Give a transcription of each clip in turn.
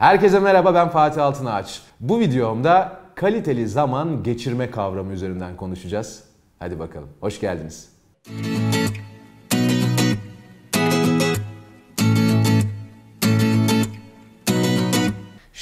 Herkese merhaba ben Fatih Altınağaç. Bu videomda kaliteli zaman geçirme kavramı üzerinden konuşacağız. Hadi bakalım. Hoş geldiniz.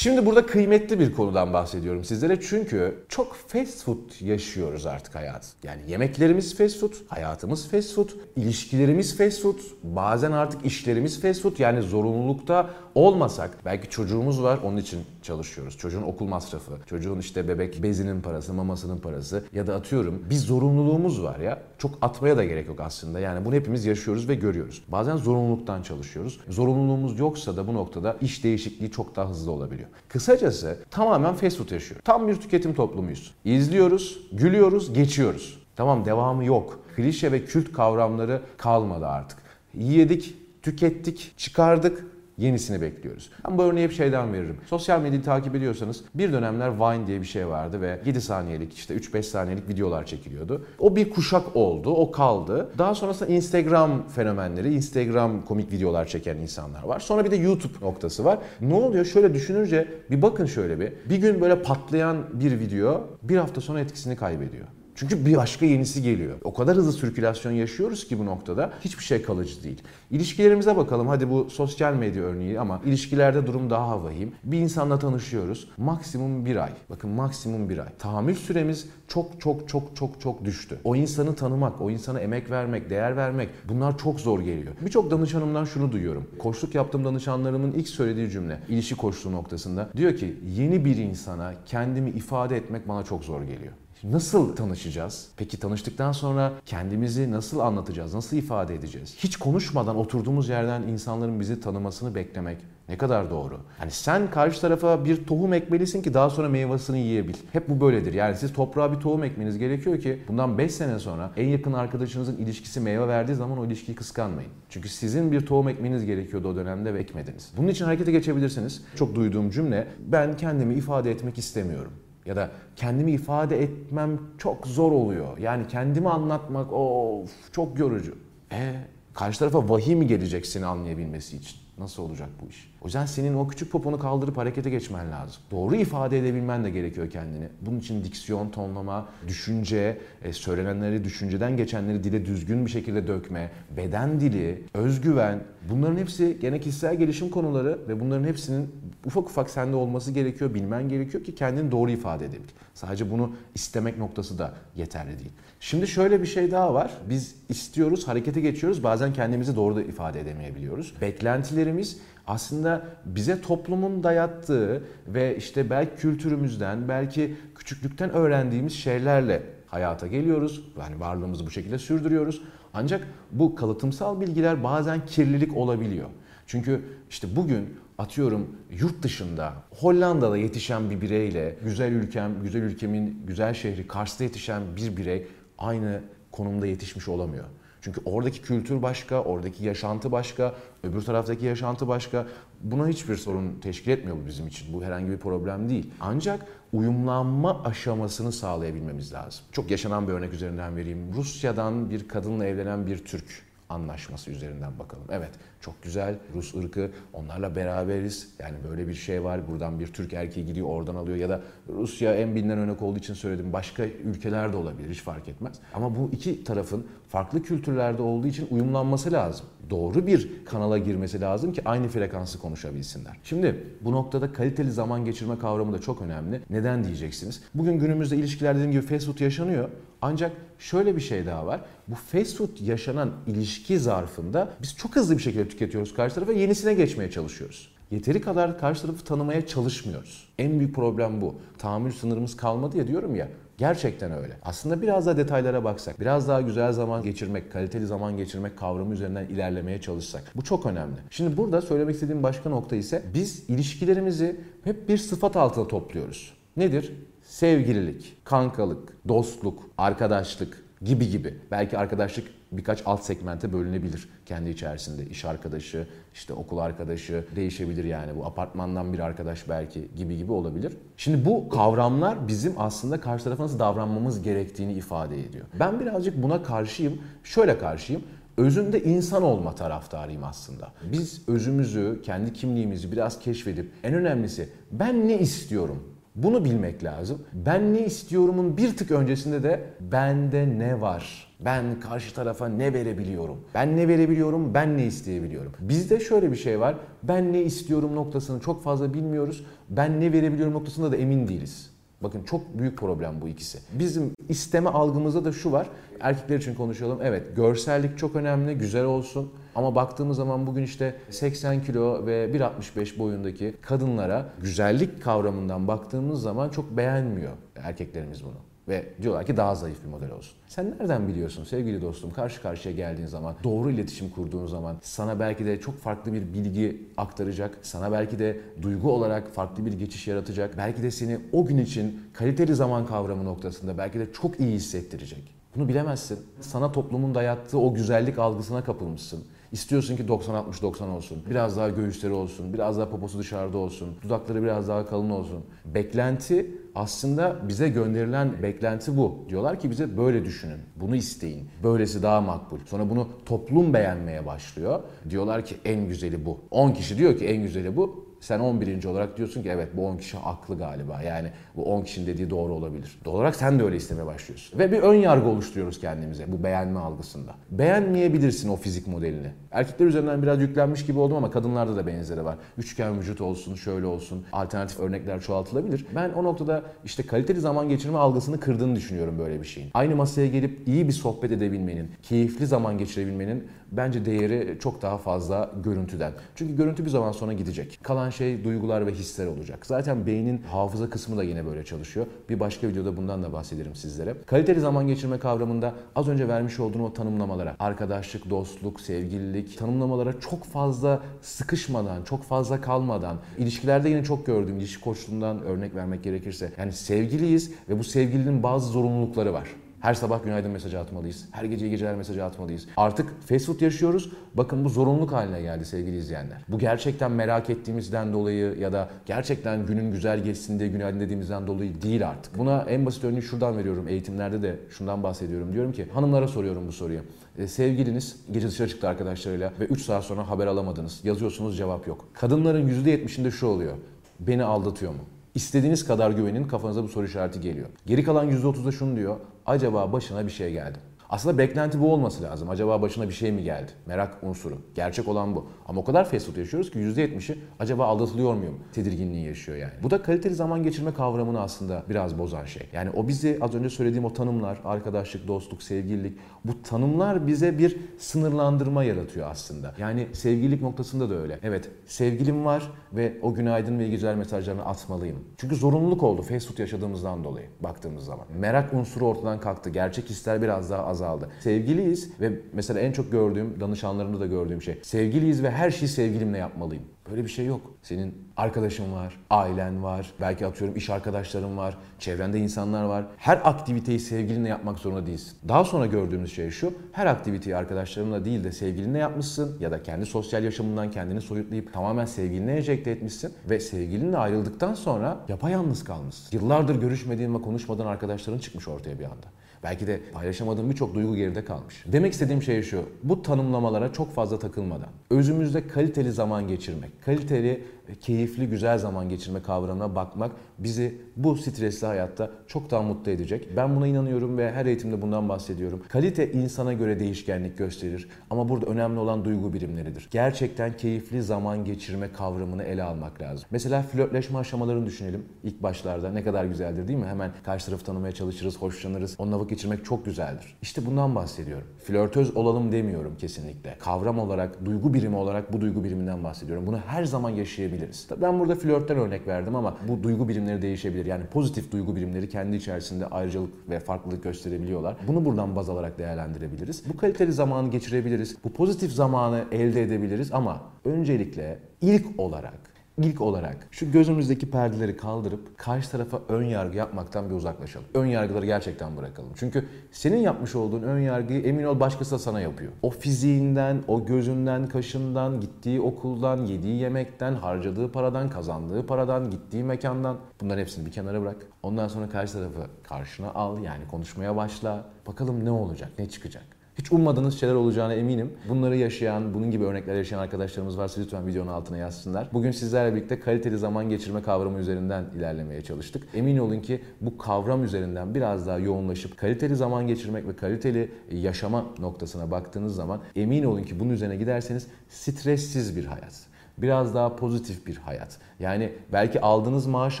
Şimdi burada kıymetli bir konudan bahsediyorum sizlere çünkü çok fast food yaşıyoruz artık hayat. Yani yemeklerimiz fast food, hayatımız fast food, ilişkilerimiz fast food, bazen artık işlerimiz fast food. Yani zorunlulukta olmasak belki çocuğumuz var onun için çalışıyoruz. Çocuğun okul masrafı, çocuğun işte bebek bezinin parası, mamasının parası ya da atıyorum bir zorunluluğumuz var ya. Çok atmaya da gerek yok aslında. Yani bunu hepimiz yaşıyoruz ve görüyoruz. Bazen zorunluluktan çalışıyoruz. Zorunluluğumuz yoksa da bu noktada iş değişikliği çok daha hızlı olabiliyor. Kısacası tamamen fast food yaşıyor. Tam bir tüketim toplumuyuz. İzliyoruz, gülüyoruz, geçiyoruz. Tamam devamı yok. Klişe ve kült kavramları kalmadı artık. Yedik, tükettik, çıkardık, yenisini bekliyoruz. Ben bu örneği hep şeyden veririm. Sosyal medyayı takip ediyorsanız bir dönemler Vine diye bir şey vardı ve 7 saniyelik işte 3-5 saniyelik videolar çekiliyordu. O bir kuşak oldu, o kaldı. Daha sonrasında Instagram fenomenleri, Instagram komik videolar çeken insanlar var. Sonra bir de YouTube noktası var. Ne oluyor? Şöyle düşününce bir bakın şöyle bir. Bir gün böyle patlayan bir video bir hafta sonra etkisini kaybediyor. Çünkü bir başka yenisi geliyor. O kadar hızlı sirkülasyon yaşıyoruz ki bu noktada hiçbir şey kalıcı değil. İlişkilerimize bakalım. Hadi bu sosyal medya örneği ama ilişkilerde durum daha vahim. Bir insanla tanışıyoruz. Maksimum bir ay. Bakın maksimum bir ay. Tahammül süremiz çok çok çok çok çok düştü. O insanı tanımak, o insana emek vermek, değer vermek bunlar çok zor geliyor. Birçok danışanımdan şunu duyuyorum. Koçluk yaptığım danışanlarımın ilk söylediği cümle ilişki koçluğu noktasında. Diyor ki yeni bir insana kendimi ifade etmek bana çok zor geliyor. Nasıl tanışacağız? Peki tanıştıktan sonra kendimizi nasıl anlatacağız? Nasıl ifade edeceğiz? Hiç konuşmadan oturduğumuz yerden insanların bizi tanımasını beklemek ne kadar doğru? Yani sen karşı tarafa bir tohum ekmelisin ki daha sonra meyvasını yiyebil. Hep bu böyledir. Yani siz toprağa bir tohum ekmeniz gerekiyor ki bundan 5 sene sonra en yakın arkadaşınızın ilişkisi meyve verdiği zaman o ilişkiyi kıskanmayın. Çünkü sizin bir tohum ekmeniz gerekiyordu o dönemde ve ekmediniz. Bunun için harekete geçebilirsiniz. Çok duyduğum cümle ben kendimi ifade etmek istemiyorum ya da kendimi ifade etmem çok zor oluyor. Yani kendimi anlatmak of çok yorucu. E karşı tarafa vahiy mi gelecek seni anlayabilmesi için? Nasıl olacak bu iş? O yüzden senin o küçük poponu kaldırıp harekete geçmen lazım. Doğru ifade edebilmen de gerekiyor kendini. Bunun için diksiyon, tonlama, düşünce, e, söylenenleri, düşünceden geçenleri dile düzgün bir şekilde dökme, beden dili, özgüven bunların hepsi gene kişisel gelişim konuları ve bunların hepsinin ufak ufak sende olması gerekiyor, bilmen gerekiyor ki kendini doğru ifade edebil. Sadece bunu istemek noktası da yeterli değil. Şimdi şöyle bir şey daha var. Biz istiyoruz, harekete geçiyoruz. Bazen kendimizi doğru da ifade edemeyebiliyoruz. Beklentilerimiz aslında bize toplumun dayattığı ve işte belki kültürümüzden, belki küçüklükten öğrendiğimiz şeylerle hayata geliyoruz. Yani varlığımızı bu şekilde sürdürüyoruz. Ancak bu kalıtımsal bilgiler bazen kirlilik olabiliyor. Çünkü işte bugün atıyorum yurt dışında Hollanda'da yetişen bir bireyle güzel ülkem, güzel ülkemin güzel şehri Kars'ta yetişen bir birey aynı konumda yetişmiş olamıyor. Çünkü oradaki kültür başka, oradaki yaşantı başka, öbür taraftaki yaşantı başka. Buna hiçbir sorun teşkil etmiyor bu bizim için. Bu herhangi bir problem değil. Ancak uyumlanma aşamasını sağlayabilmemiz lazım. Çok yaşanan bir örnek üzerinden vereyim. Rusya'dan bir kadınla evlenen bir Türk anlaşması üzerinden bakalım. Evet çok güzel Rus ırkı onlarla beraberiz. Yani böyle bir şey var. Buradan bir Türk erkeği gidiyor oradan alıyor ya da Rusya en bilinen örnek olduğu için söyledim. Başka ülkeler de olabilir hiç fark etmez. Ama bu iki tarafın farklı kültürlerde olduğu için uyumlanması lazım. Doğru bir kanala girmesi lazım ki aynı frekansı konuşabilsinler. Şimdi bu noktada kaliteli zaman geçirme kavramı da çok önemli. Neden diyeceksiniz? Bugün günümüzde ilişkiler dediğim gibi fast food yaşanıyor. Ancak şöyle bir şey daha var. Bu fast food yaşanan ilişki zarfında biz çok hızlı bir şekilde tüketiyoruz karşı tarafa yenisine geçmeye çalışıyoruz. Yeteri kadar karşı tarafı tanımaya çalışmıyoruz. En büyük problem bu. Tahammül sınırımız kalmadı ya diyorum ya. Gerçekten öyle. Aslında biraz daha detaylara baksak, biraz daha güzel zaman geçirmek, kaliteli zaman geçirmek kavramı üzerinden ilerlemeye çalışsak. Bu çok önemli. Şimdi burada söylemek istediğim başka nokta ise biz ilişkilerimizi hep bir sıfat altında topluyoruz. Nedir? Sevgililik, kankalık, dostluk, arkadaşlık gibi gibi. Belki arkadaşlık birkaç alt segmente bölünebilir kendi içerisinde. İş arkadaşı, işte okul arkadaşı değişebilir yani. Bu apartmandan bir arkadaş belki gibi gibi olabilir. Şimdi bu kavramlar bizim aslında karşı tarafa nasıl davranmamız gerektiğini ifade ediyor. Ben birazcık buna karşıyım. Şöyle karşıyım. Özünde insan olma taraftarıyım aslında. Biz özümüzü, kendi kimliğimizi biraz keşfedip en önemlisi ben ne istiyorum? Bunu bilmek lazım. Ben ne istiyorumun bir tık öncesinde de bende ne var? Ben karşı tarafa ne verebiliyorum? Ben ne verebiliyorum? Ben ne isteyebiliyorum? Bizde şöyle bir şey var. Ben ne istiyorum noktasını çok fazla bilmiyoruz. Ben ne verebiliyorum noktasında da emin değiliz. Bakın çok büyük problem bu ikisi. Bizim isteme algımızda da şu var. Erkekler için konuşalım. Evet görsellik çok önemli, güzel olsun. Ama baktığımız zaman bugün işte 80 kilo ve 1.65 boyundaki kadınlara güzellik kavramından baktığımız zaman çok beğenmiyor erkeklerimiz bunu. Ve diyorlar ki daha zayıf bir model olsun. Sen nereden biliyorsun sevgili dostum karşı karşıya geldiğin zaman, doğru iletişim kurduğun zaman sana belki de çok farklı bir bilgi aktaracak, sana belki de duygu olarak farklı bir geçiş yaratacak, belki de seni o gün için kaliteli zaman kavramı noktasında belki de çok iyi hissettirecek. Bunu bilemezsin. Sana toplumun dayattığı o güzellik algısına kapılmışsın. İstiyorsun ki 90-60-90 olsun. Biraz daha göğüsleri olsun. Biraz daha poposu dışarıda olsun. Dudakları biraz daha kalın olsun. Beklenti aslında bize gönderilen beklenti bu. Diyorlar ki bize böyle düşünün. Bunu isteyin. Böylesi daha makbul. Sonra bunu toplum beğenmeye başlıyor. Diyorlar ki en güzeli bu. 10 kişi diyor ki en güzeli bu. Sen 11. olarak diyorsun ki evet bu 10 kişi aklı galiba. Yani bu 10 kişinin dediği doğru olabilir. Doğal olarak sen de öyle istemeye başlıyorsun. Ve bir ön yargı oluşturuyoruz kendimize bu beğenme algısında. Beğenmeyebilirsin o fizik modelini. Erkekler üzerinden biraz yüklenmiş gibi oldum ama kadınlarda da benzeri var. Üçgen vücut olsun, şöyle olsun. Alternatif örnekler çoğaltılabilir. Ben o noktada işte kaliteli zaman geçirme algısını kırdığını düşünüyorum böyle bir şeyin. Aynı masaya gelip iyi bir sohbet edebilmenin, keyifli zaman geçirebilmenin bence değeri çok daha fazla görüntüden. Çünkü görüntü bir zaman sonra gidecek. Kalan şey duygular ve hisler olacak. Zaten beynin hafıza kısmı da yine böyle çalışıyor. Bir başka videoda bundan da bahsederim sizlere. Kaliteli zaman geçirme kavramında az önce vermiş olduğum o tanımlamalara, arkadaşlık, dostluk, sevgililik tanımlamalara çok fazla sıkışmadan, çok fazla kalmadan, ilişkilerde yine çok gördüğüm ilişki koçluğundan örnek vermek gerekirse. Yani sevgiliyiz ve bu sevgilinin bazı zorunlulukları var. Her sabah günaydın mesajı atmalıyız. Her gece iyi geceler mesajı atmalıyız. Artık fast food yaşıyoruz. Bakın bu zorunluluk haline geldi sevgili izleyenler. Bu gerçekten merak ettiğimizden dolayı ya da gerçekten günün güzel geçsin diye günaydın dediğimizden dolayı değil artık. Buna en basit örneği şuradan veriyorum. Eğitimlerde de şundan bahsediyorum. Diyorum ki hanımlara soruyorum bu soruyu. E, sevgiliniz gece dışarı çıktı arkadaşlarıyla ve 3 saat sonra haber alamadınız. Yazıyorsunuz cevap yok. Kadınların %70'inde şu oluyor. Beni aldatıyor mu? İstediğiniz kadar güvenin kafanıza bu soru işareti geliyor. Geri kalan %30'da şunu diyor. Acaba başına bir şey geldi. Aslında beklenti bu olması lazım. Acaba başına bir şey mi geldi? Merak unsuru. Gerçek olan bu. Ama o kadar fast food yaşıyoruz ki %70'i acaba aldatılıyor muyum? Tedirginliği yaşıyor yani. Bu da kaliteli zaman geçirme kavramını aslında biraz bozan şey. Yani o bizi az önce söylediğim o tanımlar, arkadaşlık, dostluk, sevgililik bu tanımlar bize bir sınırlandırma yaratıyor aslında. Yani sevgililik noktasında da öyle. Evet sevgilim var ve o günaydın ve iyi geceler mesajlarını atmalıyım. Çünkü zorunluluk oldu fast food yaşadığımızdan dolayı baktığımız zaman. Merak unsuru ortadan kalktı. Gerçek hisler biraz daha azaldı. Sevgiliyiz ve mesela en çok gördüğüm, danışanlarımda da gördüğüm şey. Sevgiliyiz ve her şeyi sevgilimle yapmalıyım. Böyle bir şey yok. Senin arkadaşın var, ailen var, belki atıyorum iş arkadaşların var, çevrende insanlar var. Her aktiviteyi sevgilinle yapmak zorunda değilsin. Daha sonra gördüğümüz şey şu, her aktiviteyi arkadaşlarınla değil de sevgilinle yapmışsın ya da kendi sosyal yaşamından kendini soyutlayıp tamamen sevgiline enjekte etmişsin ve sevgilinle ayrıldıktan sonra yapayalnız kalmışsın. Yıllardır görüşmediğin ve konuşmadığın arkadaşların çıkmış ortaya bir anda. Belki de paylaşamadığım birçok duygu geride kalmış. Demek istediğim şey şu. Bu tanımlamalara çok fazla takılmadan özümüzde kaliteli zaman geçirmek, kaliteli keyifli, güzel zaman geçirme kavramına bakmak bizi bu stresli hayatta çok daha mutlu edecek. Ben buna inanıyorum ve her eğitimde bundan bahsediyorum. Kalite insana göre değişkenlik gösterir ama burada önemli olan duygu birimleridir. Gerçekten keyifli zaman geçirme kavramını ele almak lazım. Mesela flörtleşme aşamalarını düşünelim. İlk başlarda ne kadar güzeldir değil mi? Hemen karşı tarafı tanımaya çalışırız, hoşlanırız. Onunla vakit geçirmek çok güzeldir. İşte bundan bahsediyorum. Flörtöz olalım demiyorum kesinlikle. Kavram olarak, duygu birimi olarak bu duygu biriminden bahsediyorum. Bunu her zaman yaşayabiliriz. Ben burada flörtten örnek verdim ama bu duygu birimleri değişebilir. Yani pozitif duygu birimleri kendi içerisinde ayrıcalık ve farklılık gösterebiliyorlar. Bunu buradan baz alarak değerlendirebiliriz. Bu kaliteli zamanı geçirebiliriz. Bu pozitif zamanı elde edebiliriz ama öncelikle ilk olarak İlk olarak şu gözümüzdeki perdeleri kaldırıp karşı tarafa ön yargı yapmaktan bir uzaklaşalım. Ön yargıları gerçekten bırakalım. Çünkü senin yapmış olduğun ön yargıyı emin ol başkası da sana yapıyor. O fiziğinden, o gözünden, kaşından, gittiği okuldan, yediği yemekten, harcadığı paradan, kazandığı paradan, gittiği mekandan bunların hepsini bir kenara bırak. Ondan sonra karşı tarafı karşına al yani konuşmaya başla. Bakalım ne olacak, ne çıkacak. Hiç ummadığınız şeyler olacağına eminim. Bunları yaşayan, bunun gibi örnekler yaşayan arkadaşlarımız varsa lütfen videonun altına yazsınlar. Bugün sizlerle birlikte kaliteli zaman geçirme kavramı üzerinden ilerlemeye çalıştık. Emin olun ki bu kavram üzerinden biraz daha yoğunlaşıp kaliteli zaman geçirmek ve kaliteli yaşama noktasına baktığınız zaman emin olun ki bunun üzerine giderseniz stressiz bir hayat biraz daha pozitif bir hayat. Yani belki aldığınız maaş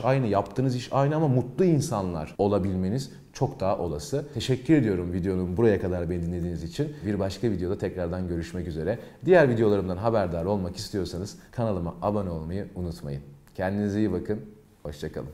aynı, yaptığınız iş aynı ama mutlu insanlar olabilmeniz çok daha olası. Teşekkür ediyorum videonun buraya kadar beni dinlediğiniz için. Bir başka videoda tekrardan görüşmek üzere. Diğer videolarımdan haberdar olmak istiyorsanız kanalıma abone olmayı unutmayın. Kendinize iyi bakın. Hoşçakalın.